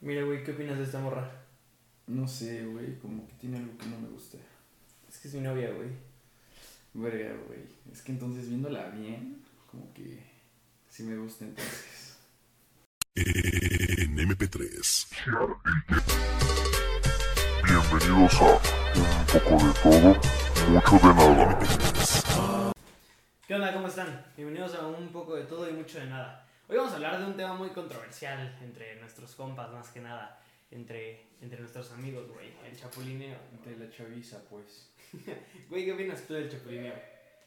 Mira, güey, ¿qué opinas de esta morra? No sé, güey, como que tiene algo que no me gusta. Es que es mi novia, güey. Verga, güey. Es que entonces viéndola bien, como que sí me gusta entonces. En MP3. Bienvenidos a Un poco de todo, mucho de nada. ¿Qué onda? ¿Cómo están? Bienvenidos a un poco de todo y mucho de nada. Hoy vamos a hablar de un tema muy controversial entre nuestros compas, más que nada. Entre, entre nuestros amigos, güey. El chapulineo. Entre la chaviza, pues. Güey, ¿qué opinas tú del chapulineo?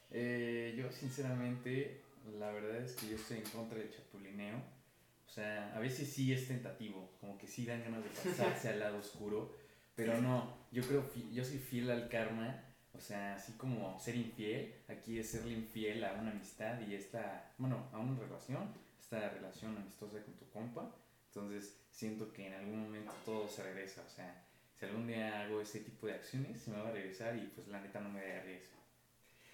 Eh, yo, sinceramente, la verdad es que yo estoy en contra del chapulineo. O sea, a veces sí es tentativo, como que sí dan ganas de pasarse al lado oscuro. Pero no, yo creo, yo soy fiel al karma. O sea, así como ser infiel, aquí es serle infiel a una amistad y esta, bueno, a una relación, esta relación amistosa con tu compa. Entonces, siento que en algún momento todo se regresa. O sea, si algún día hago ese tipo de acciones, se me va a regresar y pues la neta no me da riesgo.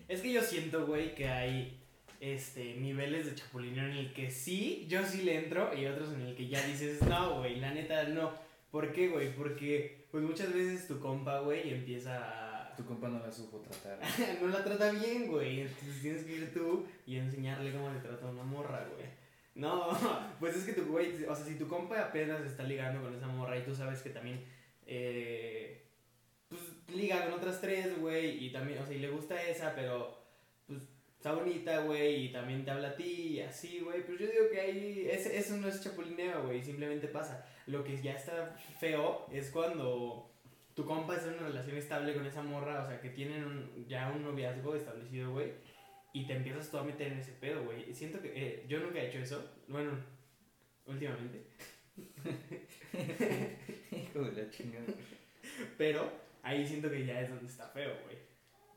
Es que yo siento, güey, que hay este, niveles de chapulineo en el que sí, yo sí le entro y otros en el que ya dices, no, güey, la neta no. ¿Por qué, güey? Porque pues muchas veces tu compa, güey, empieza a... Tu compa no la supo tratar. no la trata bien, güey. Entonces tienes que ir tú y enseñarle cómo le trata a una morra, güey. No, pues es que tu güey, o sea, si tu compa apenas está ligando con esa morra y tú sabes que también, eh, pues liga con otras tres, güey, y también, o sea, y le gusta esa, pero, pues, está bonita, güey, y también te habla a ti y así, güey, pero yo digo que ahí, ese- eso no es chapulineo, güey, simplemente pasa. Lo que ya está feo es cuando tu compa está en una relación estable con esa morra, o sea, que tienen un- ya un noviazgo establecido, güey, y te empiezas tú a meter en ese pedo, güey. Siento que eh, yo nunca he hecho eso, bueno, últimamente, Hijo de la chingada. pero ahí siento que ya es donde está feo, güey.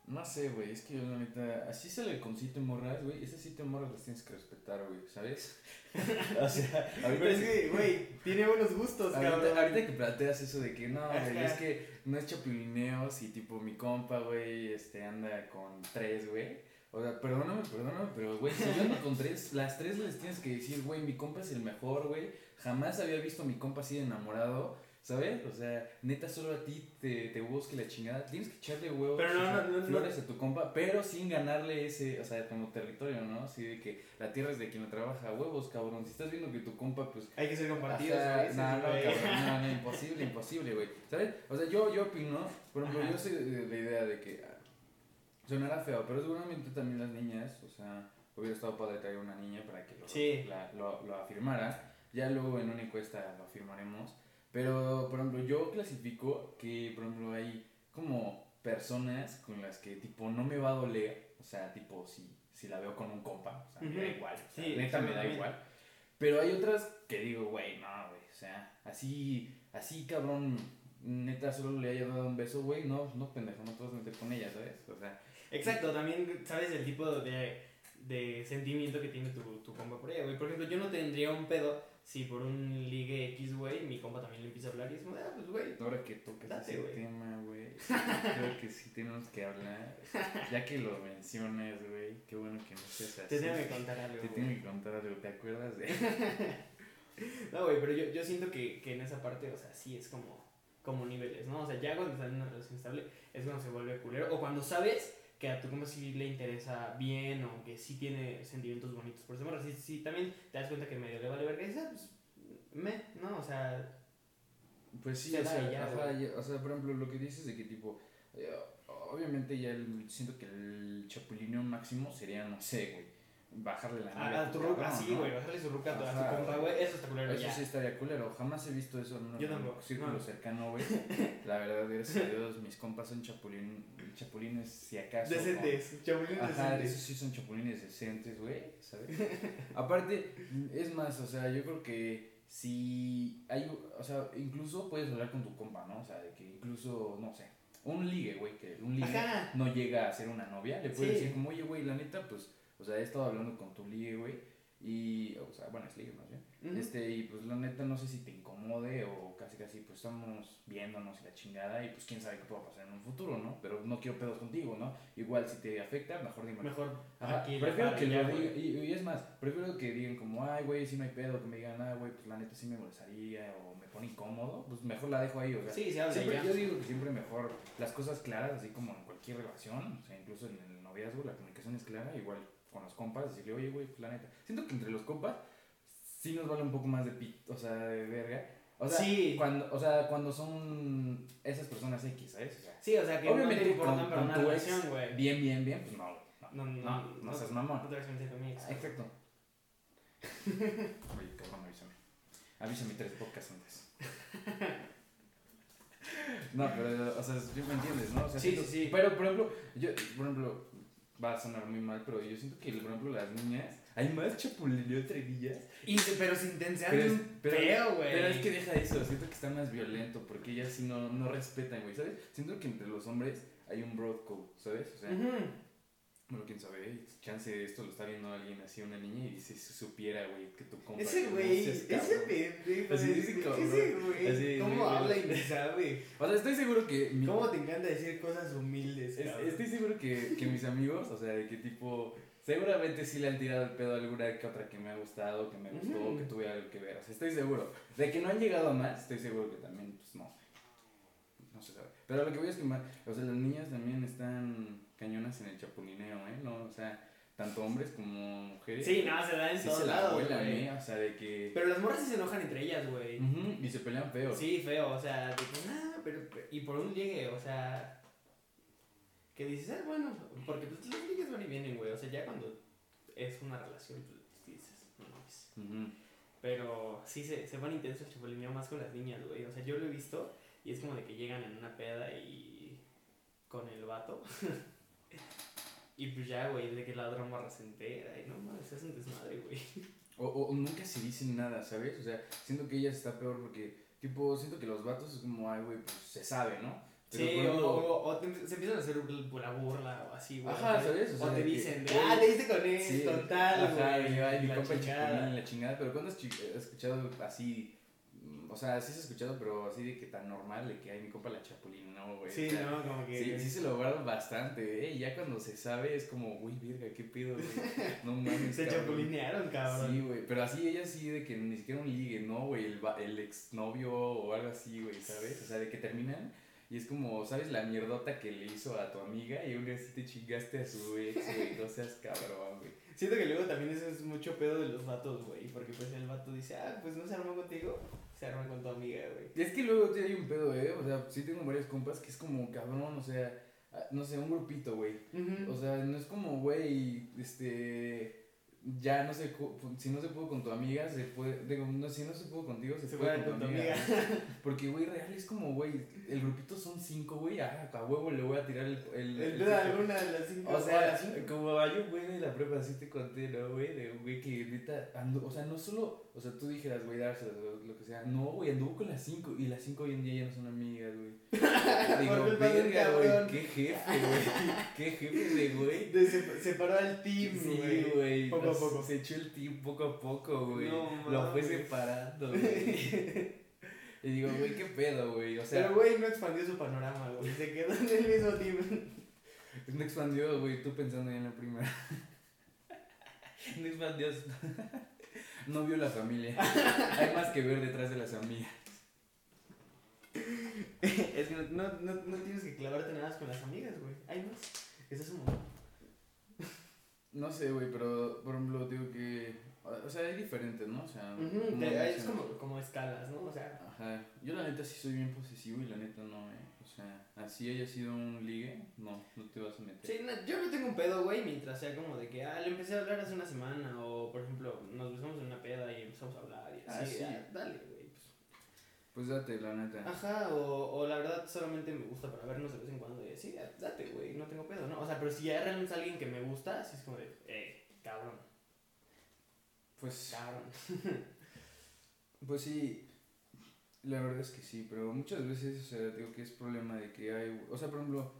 No sé, güey, es que yo la neta, así sale con siete morras, güey, esas siete morras las tienes que respetar, güey, ¿sabes? o sea, ahorita, Pero es que, güey, tiene buenos gustos, cabrón. ahorita, que planteas eso de que no, güey, es que no es chapulineo si tipo mi compa, güey, este, anda con tres, güey. O sea, perdóname, perdóname, pero, güey, si yo ando con tres, las tres les tienes que decir, güey, mi compa es el mejor, güey. Jamás había visto a mi compa así de enamorado, ¿sabes? O sea, neta, solo a ti te, te busque la chingada. Tienes que echarle huevos, Pero no, o sea, no, no, flores a tu compa, pero sin ganarle ese, o sea, como territorio, ¿no? Así de que la tierra es de quien lo trabaja, huevos, cabrón. Si estás viendo que tu compa, pues, Hay que ser compartidos, güey. no, no, cabrón, no, no, imposible, imposible, güey. ¿Sabes? O sea, yo, yo opino, por ejemplo, Ajá. yo soy de, la idea de que sonará feo, pero seguramente también las niñas, o sea, hubiera estado padre traer una niña para que lo, Sí. la- lo, lo afirmara. Ya luego en una encuesta lo afirmaremos. Pero, por ejemplo, yo clasifico que, por ejemplo, hay como personas con las que, tipo, no me va a doler. O sea, tipo, si, si la veo con un compa, o sea, me da igual. O sea, Sí, neta sí, me da igual. Pero hay otras que digo, güey, no, güey. O sea, así, así, cabrón, neta, solo le haya dado un beso, güey. No, no, pendejo, no te vas a meter con ella, ¿sabes? O sea, Exacto, también sabes el tipo de, de sentimiento que tiene tu, tu compa por ella, güey. Por ejemplo, yo no tendría un pedo si por un ligue X, güey, mi compa también le empieza a hablar y es como, ah, pues, güey. ahora que tocas Date, ese tema, güey, creo que sí tenemos que hablar. Ya que lo mencionas, güey, qué bueno que no seas así. Te tengo que contar algo, Te güey. tengo que contar algo, ¿te acuerdas de...? No, güey, pero yo, yo siento que, que en esa parte, o sea, sí es como, como niveles, ¿no? O sea, ya cuando estás en una relación estable es cuando se vuelve culero. O cuando sabes que a tu compa sí le interesa bien o que sí tiene sentimientos bonitos por esa morra. Si, si también te das cuenta que medio le vale verga, dices, ah, pues, me, ¿no? O sea, Pues sí, Se o sea, y ya, ajá, güey. ya- o sea, por ejemplo, lo que dices de que tipo, eh, obviamente ya el- siento que el chapulineo máximo sería, no sé, güey, bajarle la nave a, tu ruca, sí, ¿no? güey, bajarle su ruca a tu- compa, güey. eso está culero Eso ya. sí estaría culero, jamás he visto eso en un, círculo no. cercano, güey. La verdad, gracias a Dios, mis compas son chapulín, chapulines, si acaso. Decentes, chabulines Ajá, decentes. esos sí son chapulines decentes, güey, ¿sabes? Aparte, es más, o sea, yo creo que si hay, o sea, incluso puedes hablar con tu compa, ¿no? O sea, de que incluso, no sé, un ligue, güey, que un ligue Ajá. no llega a ser una novia, le puedes Sí. decir como, oye, güey, la neta, pues, o sea, he estado hablando con tu ligue, güey, Y, o sea, bueno, es ligue más bien. Este, y pues la neta no sé si te incomode o casi casi pues estamos viéndonos y la chingada y pues quién sabe qué pueda pasar en un futuro, ¿no? Pero no quiero pedos contigo, ¿no? Igual si te afecta, mejor dime. Mejor Ajá, aquí. prefiero que lo digan, y, y es más, prefiero que digan como, ay, güey, si no hay pedo, que me digan, ah, güey, pues la neta sí me molestaría o me pone incómodo, pues mejor la dejo ahí, o sea, Sí, se habla siempre, ya. yo digo que siempre mejor las cosas claras, así como en cualquier relación, o sea, incluso en el noviazgo, la comunicación es clara, igual con los compas, decirle, oye, güey, pues la neta, siento que entre los compas sí nos vale un poco más de pit, o sea, de verga, o sea, Sí. cuando, o sea, cuando son esas personas X, ¿sabes? O sea, Sí, o sea, que obviamente no te importan para una relación, güey. bien, bien, bien, pues no, no, No, no, no, no, no, seas No mamón. te vas a meter Exacto. Oye, cabrón, avísame. Avísame tres podcasts antes. No, pero, o sea, ¿sí me entiendes, ¿no? O sea, Sí, sí, sí. Pero, por ejemplo, yo, por ejemplo, va a sonar muy mal, pero yo siento que, por ejemplo, las niñas, hay más chapulineo entre niñas. Y, pero sin intensidad Pero es- pero- feo, güey. Pero es que deja eso, siento que está más violento, porque ellas sí no, no respetan, güey, ¿sabes? Siento que entre los hombres hay un broad code, ¿sabes? O sea, Ujú. Bueno, quién sabe, chance de esto lo está viendo alguien así, una niña, y si se supiera, güey, que tu compa... Ese güey, ese pendejo. Así dice, cabrón. Ese güey, ¿cómo habla y sabe? O sea, estoy seguro que... mi- ¿Cómo te encanta decir cosas humildes, es- estoy seguro que, que mis amigos, o sea, de que tipo... Seguramente sí le han tirado el pedo a alguna que otra que me ha gustado, que me gustó, Ujú. que tuve algo que ver. O sea, estoy seguro. De que no han llegado a más, estoy seguro que también, pues no. No se sabe. Pero lo que voy es que más, o sea, las niñas también están cañonas en el chapulineo, ¿eh? No, o sea, tanto hombres como mujeres. Sí, no, se da en sí todos se la lados, vuelan, güey. ¿eh? O sea, de que... Pero las morras sí se enojan entre ellas, güey. Ujú, y se pelean feo. Sí, feo, o sea, de que, nah, pero, pero- y por un ligue, o sea, que dices, ah, bueno, porque pues los ligues van y vienen, güey, o sea, ya cuando es una relación, pues dices, no mames. Ujú. Pero sí se, se pone intenso el chapulineo más con las niñas, güey, o sea, yo lo he visto y es como de que llegan en una peda y con el vato. y pues ya, güey, de que la otra morra se entera y no mames, es un desmadre, güey. O, o- o nunca se dicen nada, ¿sabes? O sea, siento que ella está peor porque, tipo, siento que los vatos es como, ay, güey, pues se sabe, ¿no? Pero, Sí, o, ejemplo, o- o te- se empiezan a hacer la burla o así, güey. Ajá, ¿sabes? O sea, O te que, dicen, de, güey, ah, te diste con él, sí, total, Ajá, güey. y ay, mi compa chingada. la chingada. Pero cuando has escuchado así, o sea, sí se ha escuchado, pero así de que tan normal, de que ay, mi compa la chapulín, no, güey. Sí, o sea, no, como que. Sí, sí se lo guardan bastante, ¿eh? Y ya cuando se sabe es como, uy, verga, qué pedo, güey. No mames. Se cabrón". chapulinearon, cabrón. Sí, güey, pero así ella sí de que ni siquiera un ligue, ¿no, güey? El, el exnovio o algo así, güey, ¿sabes? O sea, de que terminan y es como, ¿sabes? La mierdota que le hizo a tu amiga y aún así te chingaste a su ex, güey, no seas cabrón, güey. Siento que luego también eso es mucho pedo de los vatos, güey. Porque pues el vato dice, ah, pues no se armó contigo, se arma con tu amiga, güey. Y es que luego sí hay un pedo, ¿eh? O sea, sí tengo varios compas que es como, cabrón, o sea, ah, no sé, un grupito, güey. O sea, no es como, güey, este. Ya no sé, cu- si no se pudo con tu amiga, se puede. Digo, no, si no se pudo contigo, se, Se puede puede con tu amiga. Porque, güey, real es como, güey, el grupito son cinco, güey, ah, a huevo le voy a tirar el. el, El el- alguna de las cinco. o sea, cinco. como hay un güey de la prepa, así te conté, ¿no, güey? De un güey que neta andó, o sea, no solo, o sea, tú dijeras, güey, dárselas, lo que sea. No, güey, anduvo con las cinco y las cinco hoy en día ya no son amigas, güey. Digo, verga, güey, qué jefe, güey. Qué jefe de güey. De- se- separó al team, Sí, güey. Poco a nos- poco. Se echó el team poco a poco, güey. No Lo fue separando, güey. y digo, güey, qué pedo, güey. O sea, Pero, güey, no expandió su panorama, güey. Se quedó en el mismo team. no expandió, güey, tú pensando ya en la primera. no expandió. no vio la familia. Hay más que ver detrás de las amigas. es que no, no, no, no tienes que clavarte nada más con las amigas, güey. Hay más. Ese es un momento. No sé, güey, pero por ejemplo, digo que. O sea, hay diferentes, ¿no? O sea, como es como, como escalas, ¿no? O sea, Ajá. Yo la neta sí soy bien posesivo y la neta no, eh. O sea, así haya sido un ligue, no, no te vas a meter. sí, no, yo no tengo un pedo, güey, mientras sea como de que, ah, le empecé a hablar hace una semana, o por ejemplo, nos besamos en una peda y empezamos a hablar y Ah, así, sí. ah, dale, güey. Pues. Date, la neta. Ajá, o, o la verdad solamente me gusta para vernos de vez en cuando y ah, date, güey, no tengo pedo, ¿no? O sea, pero si ya realmente es alguien que me gusta, así es como de, eh, cabrón, Pues, cabrón. pues sí, la verdad es que sí, pero muchas veces, o sea, digo que es problema de que hay, o sea, por ejemplo,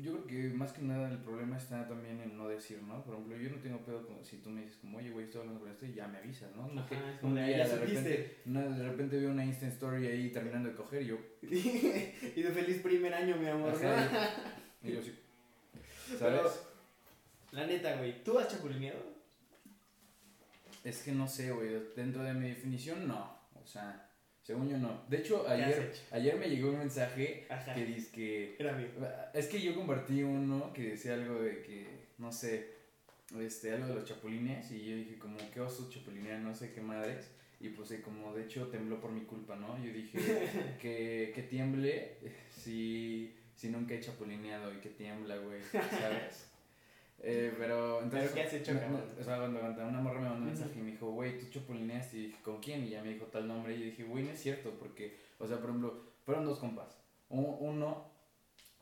Yo creo que más que nada el problema está también en no decir, ¿no? Por ejemplo, yo no tengo pedo con si tú me dices como, oye, güey, estoy hablando con esto y ya me avisas, ¿no? No Ajá, que es como de, "Ya de supiste". repente, una- de repente veo una Instant Story ahí terminando de coger y yo, y de feliz primer año, mi amor. y yo sí, Pero, ¿sabes? la neta, güey, ¿tú has chapulineado? Es que no sé, güey, dentro de mi definición, no, o sea, según yo no. De hecho, ayer, ayer me llegó un mensaje Ajá. que dice que Era mío. Es que yo compartí uno que decía algo de que, no sé, este, algo de los chapulines y yo dije como, qué oso chapulinear, no sé qué madres. Y pues eh, como de hecho tembló por mi culpa, ¿no? Yo dije que, que tiemble si, si nunca he chapulineado y que tiembla, güey, ¿sabes? Eh, pero entonces... ¿Pero qué has hecho, o sea, cuando, cuando una morra me mandó un mensaje y me dijo, güey, tú chapulineaste y dije, ¿con quién? Y ya me dijo tal nombre y yo dije, güey, no es cierto porque, o sea, por ejemplo, fueron dos compas. Un- Uno,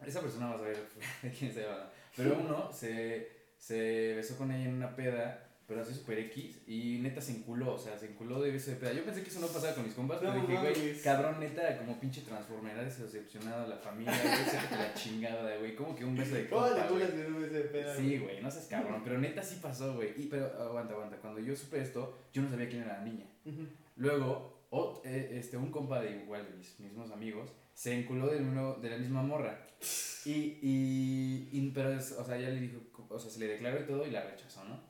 esa persona va a saber de quién se habla, pero uno se, se besó con ella en una peda, pero así super X, y neta se enculó, o sea, se enculó de beso de peda. Yo pensé que eso no pasaba con mis compas, pero No dije, güey, cabrón, neta, como pinche transformera, decepcionado a la familia, güey, la chingada, güey, como que un beso de ¿Cómo compa, le güey. burlas de un beso de peda? Sí, güey, no seas cabrón, pero neta sí pasó, güey. Y pero aguanta, aguanta, cuando yo supe esto, yo no sabía quién era la niña. Ujú. Luego, ot- eh, este, un compa de igual de mis mismos amigos se enculó del mismo- de la misma morra. Y, y, y- pero, es- o sea, ya le dijo, o sea, se le declaró y todo y la rechazó, ¿no?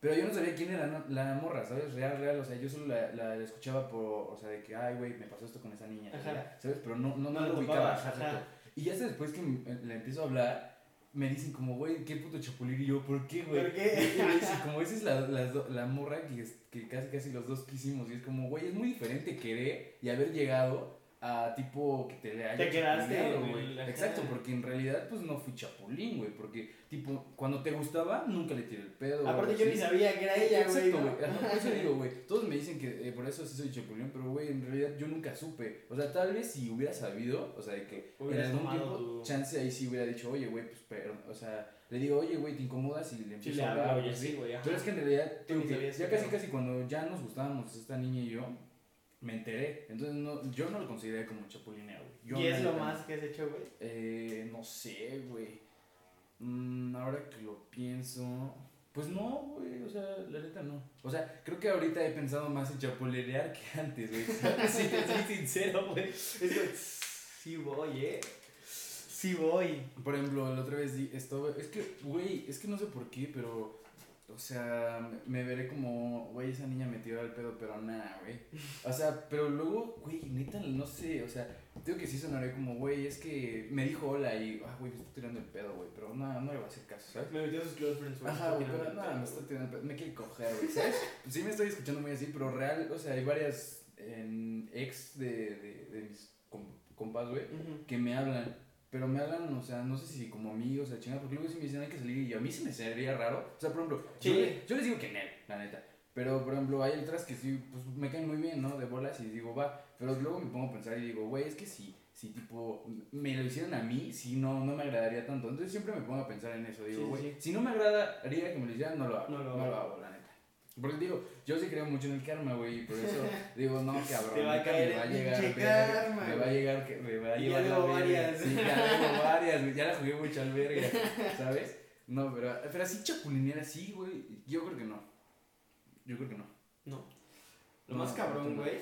Pero yo no sabía quién era no- la morra, ¿sabes? Real, real, o sea, yo solo la, la, la escuchaba por, o sea, de que, ay, güey, me pasó esto con esa niña, Ajá. ¿sabes? Pero no, no, no, No lo lo ubicaba. exacto. ajá. Y ya hasta después que le empiezo a hablar, me dicen como, güey, qué puto chapulín. Y yo, ¿por qué, güey? ¿Por qué? Y dicen, como esa es la, la, la morra que, que casi casi los dos quisimos. Y es como, güey, es muy diferente querer y haber llegado a tipo que te le haya Te quedaste güey. Exacto, porque en realidad pues no fui chapulín, güey. Porque tipo, cuando te gustaba, nunca le tiré el pedo. Aparte, yo ni sabía que era ella, güey. Exacto, Por eso digo, güey. Todos me dicen que eh, por eso sí soy chapulín, pero güey, en realidad yo nunca supe. O sea, tal vez si hubiera sabido, o sea, de que Hubieras en algún tiempo, tu- chance ahí sí hubiera dicho, oye, güey, pues, pero, o sea, le digo, oye, güey, ¿te incomodas? Y le empiezo a hablar. oye, sí, güey. Pero es que en realidad, que ya casi casi cuando ya nos gustábamos, esta niña y yo, me enteré. Entonces, no, yo no lo consideré como chapulineo, güey. ¿Y es lo más que has hecho, güey? eh, no sé, güey. Mm, ahora que lo pienso. Pues no, güey, o sea, la neta no. O sea, creo que ahorita he pensado más en chapulinear que antes, güey. Si te soy sincero, güey. Es sí voy, ¿eh? Sí voy. Por ejemplo, la otra vez di- estuve. Es que, güey, es que no sé por qué, pero. O sea, me, veré como, güey, esa niña me tiró el pedo, pero nada, güey. O sea, pero luego, güey, neta, no sé, o sea, tengo que sí sonaré como, güey, es que me dijo hola y, ah, güey, me está tirando el pedo, güey, pero no, no le voy a hacer caso, ¿sabes? Me metió a sus close friends, güey. Ajá, güey, pero nada, me está tirando el pedo, me quiere coger, güey, ¿sabes? Sí me estoy escuchando muy así, pero real, o sea, hay varias en ex de, de, de mis com- compas, güey, que me hablan, pero me hablan, o sea, no sé si como amigos o chingada, porque luego sí me dicen hay que salir y a mí se me sería raro. O sea, por ejemplo, yo, Sí. le- yo les digo que no, la neta. Pero, por ejemplo, hay otras que sí, pues me caen muy bien, ¿no? De bolas y digo, va. Pero luego me pongo a pensar y digo, güey, es que si, si tipo, me lo hicieran a mí, sí, no, no me agradaría tanto. Entonces siempre me pongo a pensar en eso. Digo, Sí, güey, sí. si no me agradaría que me lo hicieran, no lo hago. No No lo lo, hago. hago, la neta. Porque digo, yo sí creo mucho en el karma, güey, y por eso digo, no, cabrón, Te va a caer me va a llegar, verga, karma, me va a llegar, que me va a Y llevar ya la varias. Sí, ya debo varias, güey, ya la jugué mucho al verga, ¿sabes? No, pero, pero así chapulinear así, güey, yo creo que no. Yo creo que no. No. Lo No, más cabrón, no. güey,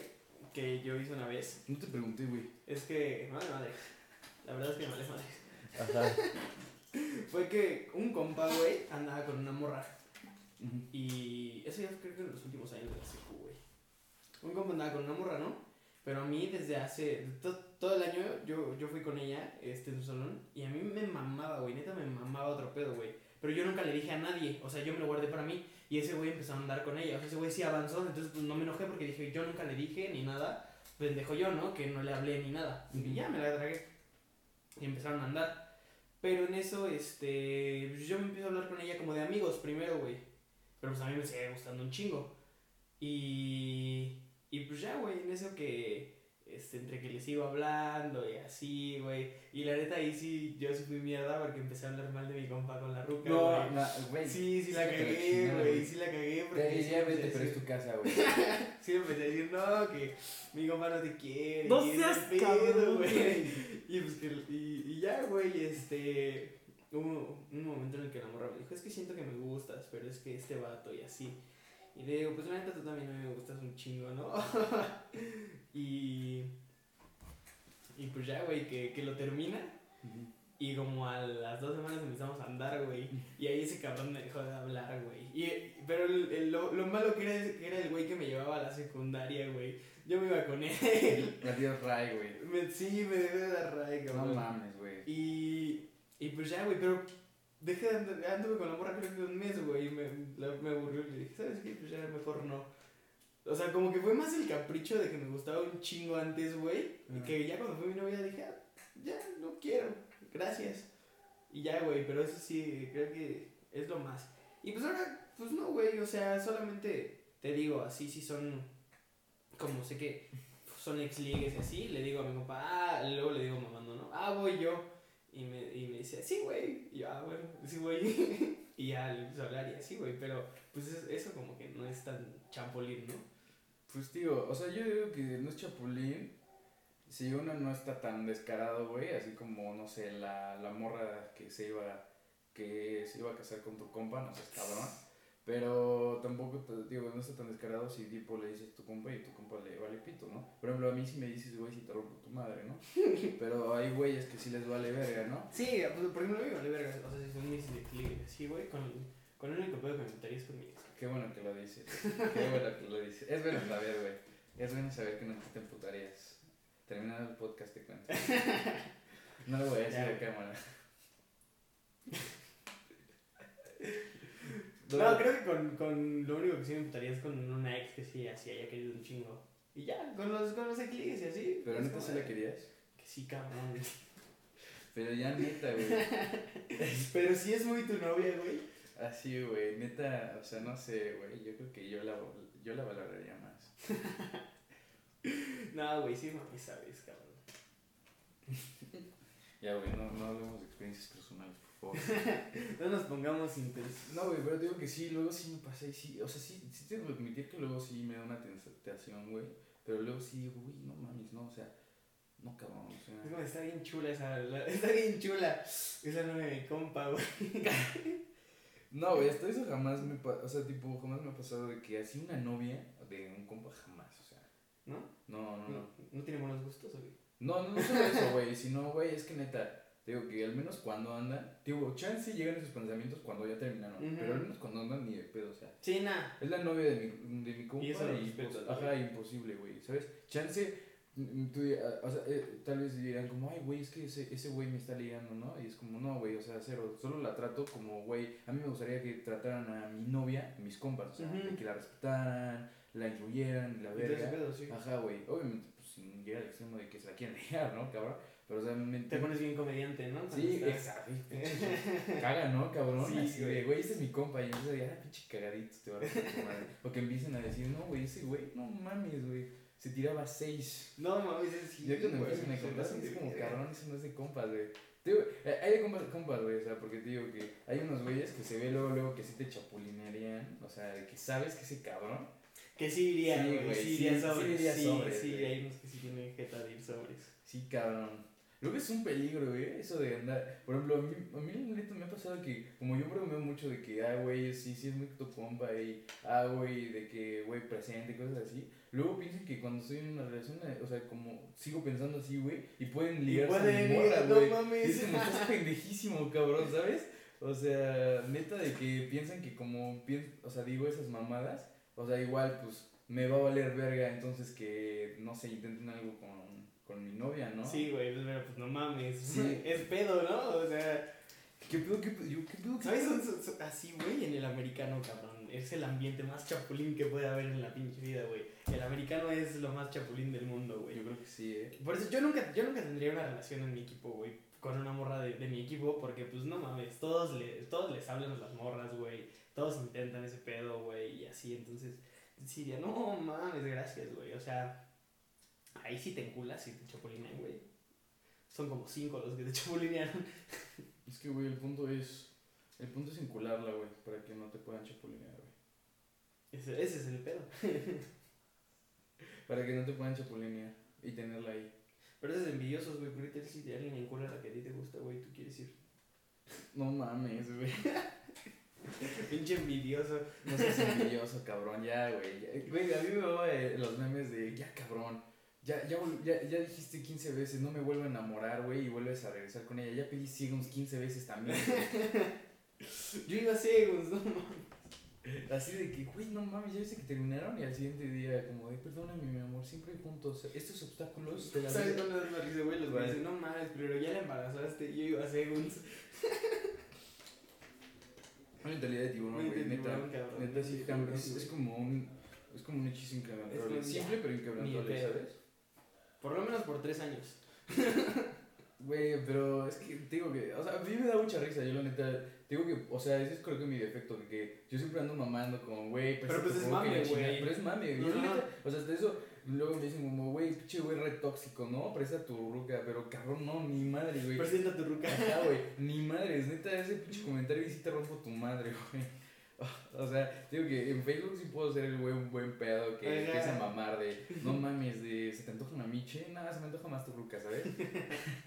que yo hice una vez, No te pregunté, güey. es que. Madre, madre. La verdad es que me vale madre. Ajá. Fue que un compa, güey, andaba con una morra. Y eso ya creo que en los últimos años de la secu, güey. Un compa andaba con una morra, ¿no? Pero a mí desde hace to- todo el año yo, yo fui con ella este, en su salón y a mí me mamaba, güey, neta me mamaba otro pedo, güey. Pero yo nunca le dije a nadie, o sea, yo me lo guardé para mí y ese güey empezó a andar con ella. O sea, ese güey sí avanzó, entonces pues no me enojé porque dije, yo nunca le dije ni nada. Pendejo yo, ¿no? Que no le hablé ni nada. Y ya me la tragué. Y empezaron a andar. Pero en eso, este, pues, yo me empiezo a hablar con ella como de amigos primero, güey. Pero pues a mí me sigue gustando un chingo. Y, y pues ya, güey, en eso que, este, entre que le sigo hablando y así, güey. Y la neta ahí sí, yo sí fui mierda porque empecé a hablar mal de mi compa con la ruca, No, güey. no, güey. Sí, sí la cagué, güey, sí la cagué porque Te diría, vete, a pero es decir- tu casa, güey. Sí empecé a decir, no, que mi compa no te quiere. No seas cabrón, güey. güey. Y pues que, y, y ya, güey, este, hubo un momento en el que la morra me dijo, es que siento que me gustas, pero es que este vato y así. Y le digo, pues la neta tú también a mí me gustas un chingo, ¿no? y... Y pues ya, güey, que, que lo termina. Y como a las dos semanas empezamos a andar, güey. Y ahí ese cabrón me dejó de hablar, güey. Y, pero el, el- lo, lo malo que era, que era el güey que me llevaba a la secundaria, güey. Yo me iba con él. Adiós, Ray, güey. Me- sí, me dejó de ray, No cabrón. mames, güey. Y, y pues ya, güey, pero dejé de andar, anduve con la morra creo que un mes, güey, y me, la- me aburrió y le dije, ¿sabes qué? Pues ya mejor no. O sea, como que fue más el capricho de que me gustaba un chingo antes, güey, y Ajá. que ya cuando fue mi novia dije, ah, ya, no quiero, gracias. Y ya, güey, pero eso sí, creo que es lo más. Y pues ahora, pues no, güey, o sea, solamente te digo, así sí son, como sé que son ex ligues así, le digo a mi papá, ah, luego le digo mamando, ¿no? Ah, voy yo. Y me, y me dice, sí, güey. Y yo, ah, bueno, sí, güey. y ya le empiezo a hablar y así, güey. Pero, pues es- eso como que no es tan champolín, ¿no? Pues digo, o sea, yo digo que no es chapulín si uno no está tan descarado, güey, así como, no sé, la, la morra que se iba que se iba a casar con tu compa, no seas cabrón. Pero tampoco, digo, no está tan descarado si tipo le dices tu compa y tu compa le vale pito, ¿no? Por ejemplo, a mí si me dices, güey, si te rompo tu madre, ¿no? Pero hay güeyes que sí les vale verga, ¿no? Sí, pues, por ejemplo, a mí me vale verga. O sea, si son mis ex ligues así, güey, con, con el único pedo que me metería es con mi. Qué bueno que lo dices. Qué bueno que lo dices. Es bueno saber, güey. Es bueno saber que no te emputarías. Terminado el podcast te cuento. No lo voy a decir a cámara. No, creo que con, con lo único que sí me emputaría es con una ex que sí, así haya querido un chingo. Y ya, con los, con los ex ligues y así. Pero neta sí la querías. Que sí, cabrón. Pero ya neta, güey. Pero sí es muy tu novia, güey. Así, güey. Neta, o sea, no sé, güey. Yo creo que yo la, yo la valoraría más. No, güey, sí, mami, sabes, cabrón. Ya, güey, no, no hablemos de experiencias personales, favor. No nos pongamos intensos. No, güey, pero te digo que sí, luego sí me pasa y sí, o sea, sí, sí tengo que admitir que luego sí me da una tentación, güey, pero luego sí digo, güey, no mames, no, o sea, no cabrón, o Es sea, como, está bien chula esa, la- está bien chula. Esa novia de mi compa, güey. no, güey, hasta eso jamás me, pa- o sea, tipo, jamás me ha pasado de que así una novia de un compa jamás, o sea, ¿No? no, no, no, No, no tiene buenos gustos, güey. no, no, no solo eso, güey, sino, güey, es que neta, digo que al menos cuando andan, digo, chance llegan esos pensamientos cuando ya terminaron, pero al menos cuando andan ni de pedo, o sea, Sí, nada. Es la novia de mi, de mi compa Y eso lo y, respeto, pues, imposible, güey, ¿sabes? Chance, tú, ah, o sea, eh, tal vez dirán como, ay, güey, es que ese, ese güey me está ligando, ¿no? Y es como, no, güey, o sea, cero, solo la trato como, güey, a mí me gustaría que trataran a mi novia, mis compas, o sea, que la respetaran, la incluyeran, la ese verga. pedo, sí. Ajá, güey, obviamente, pues, sin llegar al extremo de que se la quieran ligar, ¿no, cabrón? Pero, o sea, me... Te pones bien comediante, ¿no? Sí, exacto. Caga, ¿no, cabrón? Sí, Así güey. de, güey, este es mi compa. Y decir, ah, pinche cagadito, te va a madre. O que empiecen a decir, no, güey, ese güey, no mames, güey. Se tiraba seis. No, mames, es sí, Ya cuando se contar, pasan es como cabrón, eso no es de compas, güey. Digo, eh, hay de compas, compas, güey, o sea, porque te digo que hay unos güeyes que se ve luego, luego que sí te chapulinearían, o sea, de que sabes que ese cabrón, Que sí iría, Sí, güey. Sí, sí, iría sí sobres. iría Sí, sobres, sí, güey. hay unos que sí tienen jeta de ir sobres. sí, cabrón. Luego es un peligro, güey, eso de andar. Por ejemplo, a mí, a mí neta, me ha pasado que, como yo bromeo mucho de que, ah, güey, sí, sí es muy tu compa, y, ah, güey, de que, güey, presente, cosas así. Luego piensan que cuando estoy en una relación, eh, o sea, como sigo pensando así, güey, y pueden Y ligarse a pueden morra, no güey. Y mames. es como, estás pendejísimo, cabrón, ¿sabes? O sea, neta de que piensan que como, o sea, digo esas mamadas, o sea, igual, pues, me va a valer verga, entonces que, no sé, intenten algo con, con mi novia, ¿no? Sí, güey, pues, pero, pues no mames. Sí. Es pedo, ¿no? O sea, ¿Qué pedo, qué pedo, qué pedo, qué ¿sabes? Son- son- son- así, güey, en el americano, cabrón. Es el ambiente más chapulín que puede haber en la pinche vida, güey. El americano es lo más chapulín del mundo, güey. Yo creo que sí, eh. Por eso yo nunca, yo nunca tendría una relación en mi equipo, güey, con una morra de, de mi equipo, porque pues no mames, todos, le, todos les hablan a las morras, güey, todos intentan ese pedo, güey, y así, entonces, sí, diría, no mames, gracias, güey, o sea, ahí sí te enculas y te chapulinean, güey. Son como cinco los que te chapulinearon. Es que, güey, el punto es, el punto es encularla, güey, para que no te puedan chapulinear, güey. Ese, ese es el pedo. Para que no te puedan chapulinear y tenerla ahí. Pero esos envidiosos, güey, porque si de alguien encula la que a ti te gusta, güey, tú quieres ir. No mames, güey. Pinche envidioso. No seas envidioso, cabrón, ya, güey. Güey, a mí me va los memes de, ya, cabrón. Ya, ya, ya, ya dijiste 15 veces, no me vuelvo a enamorar, güey, y vuelves a regresar con ella. Ya pedí Seagulls 15 veces también. Yo iba a Segunds, no mames. Así de que, güey, no mames, ya viste que terminaron y al siguiente día, como de, perdóname, mi amor, siempre juntos. Estos obstáculos te la ¿Sabes vida. dónde me risa, güey? Los güeyes dicen, no mames, pero ya la embarazaste. Yo iba a Segunds. Una mentalidad de tiburón, güey, neta. Neta, sí, es, es como un, es como un hechizo inquebrantable. Es Simple, pero inquebrantable. ¿sabes? Por lo menos por tres años. Güey, pero es que te digo que, o sea, a mí me da mucha risa, yo la neta, te digo que, o sea, ese es creo que mi defecto, que, que yo siempre ando mamando como, güey, Pero, pues, es mame, güey. Pero es mame, neta, o sea, hasta eso, luego me dicen como, güey, pinche güey re tóxico, ¿no? Presta tu ruca, pero cabrón, no, ni madre, güey. Presenta tu ruca. Güey, ni madre, es neta, ese pinche comentario y sí te rompo tu madre, güey. O sea, digo que en Facebook sí puedo ser el güey un buen pedo que Ajá. empieza a mamar de, no mames, de, ¿se te antoja una miche? Nada, se me antoja más tu ruca, ¿sabes?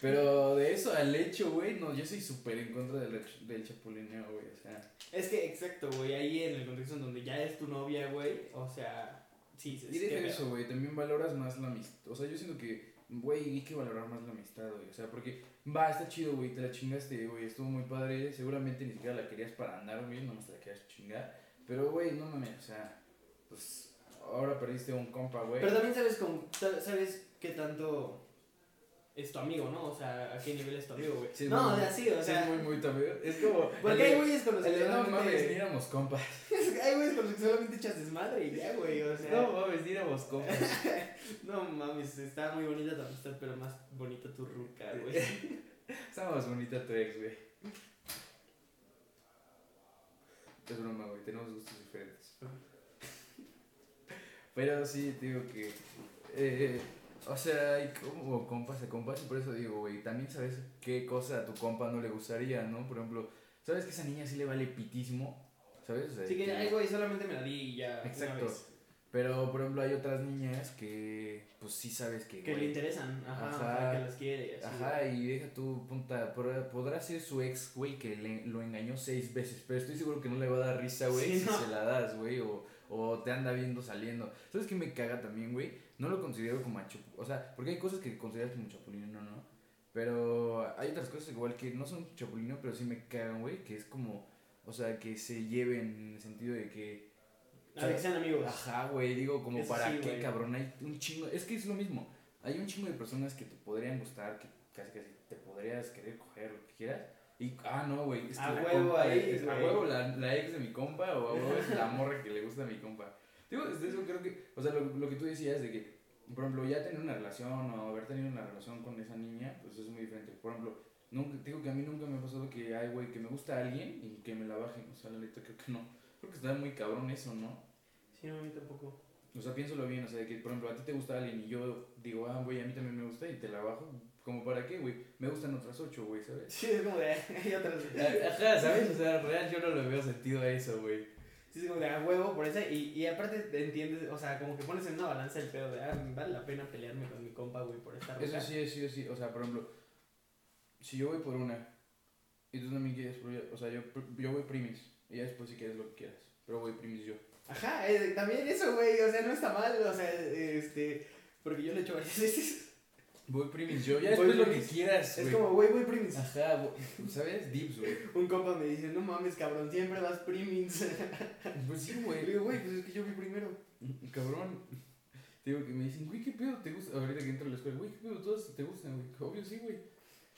Pero de eso al hecho, güey, no, yo soy súper en contra del, del chapulineo, güey, o sea. Es que, exacto, güey. Ahí en el contexto en donde ya es tu novia, güey. O sea, sí, sí, Y deja eso, güey, también valoras más la amistad. O sea, yo siento que, güey, hay que valorar más la amistad, güey. O sea, porque, va, está chido, güey, te la chingaste, güey, estuvo muy padre. Seguramente ni siquiera la querías para andar, güey, nomás te la querías chingar. Pero, güey, no mames, o sea, pues, ahora perdiste un compa, güey. Pero también sabes, con, sa- sabes qué tanto es tu amigo, ¿no? O sea, a qué nivel es tu amigo, güey. Sí, no, muy- o sea, sí, o Sí, sea. es muy, muy también. Es como. Porque hay güeyes con los que no mames, ni éramos compas. Hay güeyes con los que solamente echas desmadre y ya, güey. O sea. No mames, ni éramos compas. No mames, está muy bonita tu amistad, pero más bonita tu ruca, güey. Está más bonita tu ex, güey. Es broma, güey, tenemos gustos diferentes. Pero sí, digo que. eh, o sea, hay como compas a compas, y por eso digo, güey, también sabes qué cosa a tu compa no le gustaría, ¿no? Por ejemplo, ¿sabes que esa niña sí le vale pitísimo? ¿Sabes? O sea, Así que, ay, güey, solamente me la di y ya. una Exacto. vez. Pero, por ejemplo, hay otras niñas que, pues sí sabes que. Que güey, le interesan, ajá, Ajá. que las quiere. Así, Ajá, y deja tu punta. Podrá ser su ex, güey, que le- lo engañó seis veces. Pero estoy seguro que no le va a dar risa, güey, Sí, si no. se la das, güey. O, o te anda viendo saliendo. ¿Sabes qué me caga también, güey? No lo considero como a chup- O sea, porque hay cosas que consideras como chapulino, no, no. Pero hay otras cosas igual que no son chapulino, pero sí me cagan, güey. Que es como. O sea, que se lleven en el sentido de que. A ver, que sean amigos. Ajá, güey, digo, como Eso para sí, qué, güey. cabrón, hay un chingo, es que es lo mismo, hay un chingo de personas que te podrían gustar, que casi casi te podrías querer coger, lo que quieras, y, ah, no, güey, es que A la huevo compa ahí, es, a huevo la, la ex de mi compa, o a huevo es la morra que le gusta a mi compa. Digo, desde eso creo que, o sea, lo, lo que tú decías de que, por ejemplo, ya tener una relación o haber tenido una relación con esa niña, pues es muy diferente. Por ejemplo, nunca, digo que a mí nunca me ha pasado que, ay, güey, que me gusta a alguien y que me la bajen, o sea, la neta creo que no. Creo que está muy cabrón eso, ¿no? Sí, no, a mí tampoco. O sea, piénsalo bien, o sea, que por ejemplo a ti te gusta alguien y yo digo, ah, güey, a mí también me gusta y te la bajo, como para qué, güey, me gustan otras ocho, güey, ¿sabes? Sí, es como de. Hay otras. Ajá, ¿sabes? O sea, real yo no le veo sentido a eso, güey. Sí, es como de a huevo por esa. Y, y aparte te entiendes, o sea, como que pones en una balanza el pedo de, ah, vale la pena pelearme con mi compa, güey, por esta Eso ruca. sí, sí, sí, o sea, por ejemplo, si yo voy por una y tú también quieres o sea, yo, yo voy primis y ya después si quieres lo que quieras, pero voy primis yo. Ajá, eh, también eso, güey, o sea, no está mal, o sea, este. Porque yo lo he hecho varias veces. Voy primis yo, ya después lo que quieras, Es como, güey, voy primis. Ajá, ¿sabes? Dips, güey. Un compa me dice, no mames, cabrón, siempre vas primis. Pues sí, Le güey. digo, güey, pues es que yo vi primero. Cabrón. Te digo que me dicen, güey, ¿qué pedo te gusta? Ahorita que entro a la escuela, güey, ¿qué pedo todos te gustan, güey? Obvio sí, güey.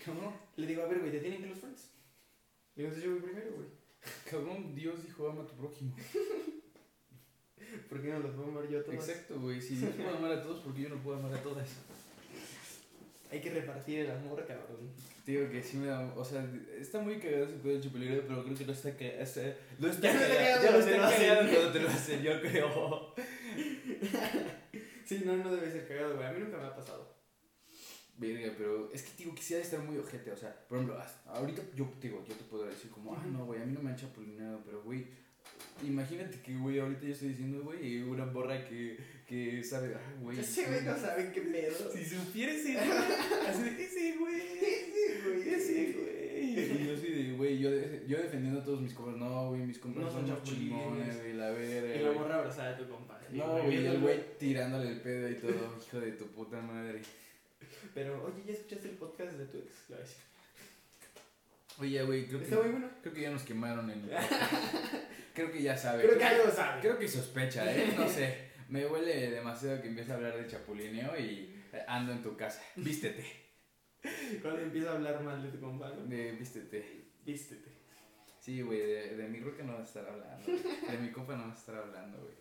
Cabrón, Le digo, a ver, güey, ¿te tienen close friends? Le digo, entonces yo vi primero, güey. cabrón, Dios dijo, ama a tu prójimo. ¿Por qué no los puedo amar yo a todos? Exacto, güey. Si Dios puede amar a todos, ¿por qué yo no puedo amar a todas? Hay que repartir el amor, cabrón. Digo que sí me da. O sea, está muy cagado ese pedo del chupelero, pero creo que no está cagado. No está Ya no está cagado. Ya está lo hacen. cagado cuando te lo hacen, yo creo. Sí, no, no debe ser cagado, güey. A mí nunca me ha pasado. Verga, pero es que digo que de estar muy ojete. O sea, por ejemplo, ahorita yo digo, yo te puedo decir como, ah, no, güey, a mí no me han chapulinado, pero güey. Imagínate que, güey, ahorita yo estoy diciendo, güey, una borra que, que sabe, ah, güey. Ese güey no sabe qué pedo. Si supiera ese güey, así de, ese güey, Ese güey, ese güey. Y mis compas, no, güey, mis compas No son chapulines. chingones, güey, la verga. Y la güey. morra abrazada de tu compa. No, güey, güey, el el güey tirándole el pedo y todo, hijo de tu puta madre. Pero, oye, ¿ya escuchaste el podcast de tu ex? A decir. Oye, güey, creo que, bueno. creo que ya nos quemaron en Creo que ya sabe. Creo que algo sabe. Creo que sospecha, ¿eh? No sé. Me huele demasiado que empieza a hablar de chapulineo y eh, ando en tu casa. Vístete. Cuando empieza a hablar mal de tu compa, ¿no? De, vístete. Vístete. Sí, güey, de, de mi roca no vas a estar hablando. De mi compa no vas a estar hablando, güey.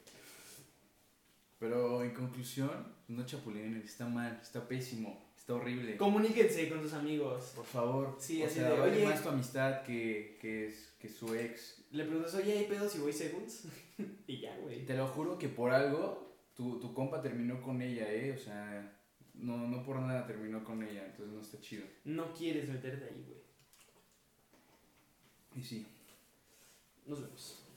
Pero en conclusión, no chapulinen, está mal, está pésimo, está horrible. Comuníquense con sus amigos. Por favor, Sí, o así sea, de, vale oye. más tu amistad que, que, que su ex. Le preguntas, oye, ¿hay pedos si voy segunds? y ya, güey. Te lo juro que por algo tu, tu compa terminó con ella, ¿eh? O sea, no, no por nada terminó con ella, entonces no está chido. No quieres meterte ahí, güey. Y sí. Nos vemos.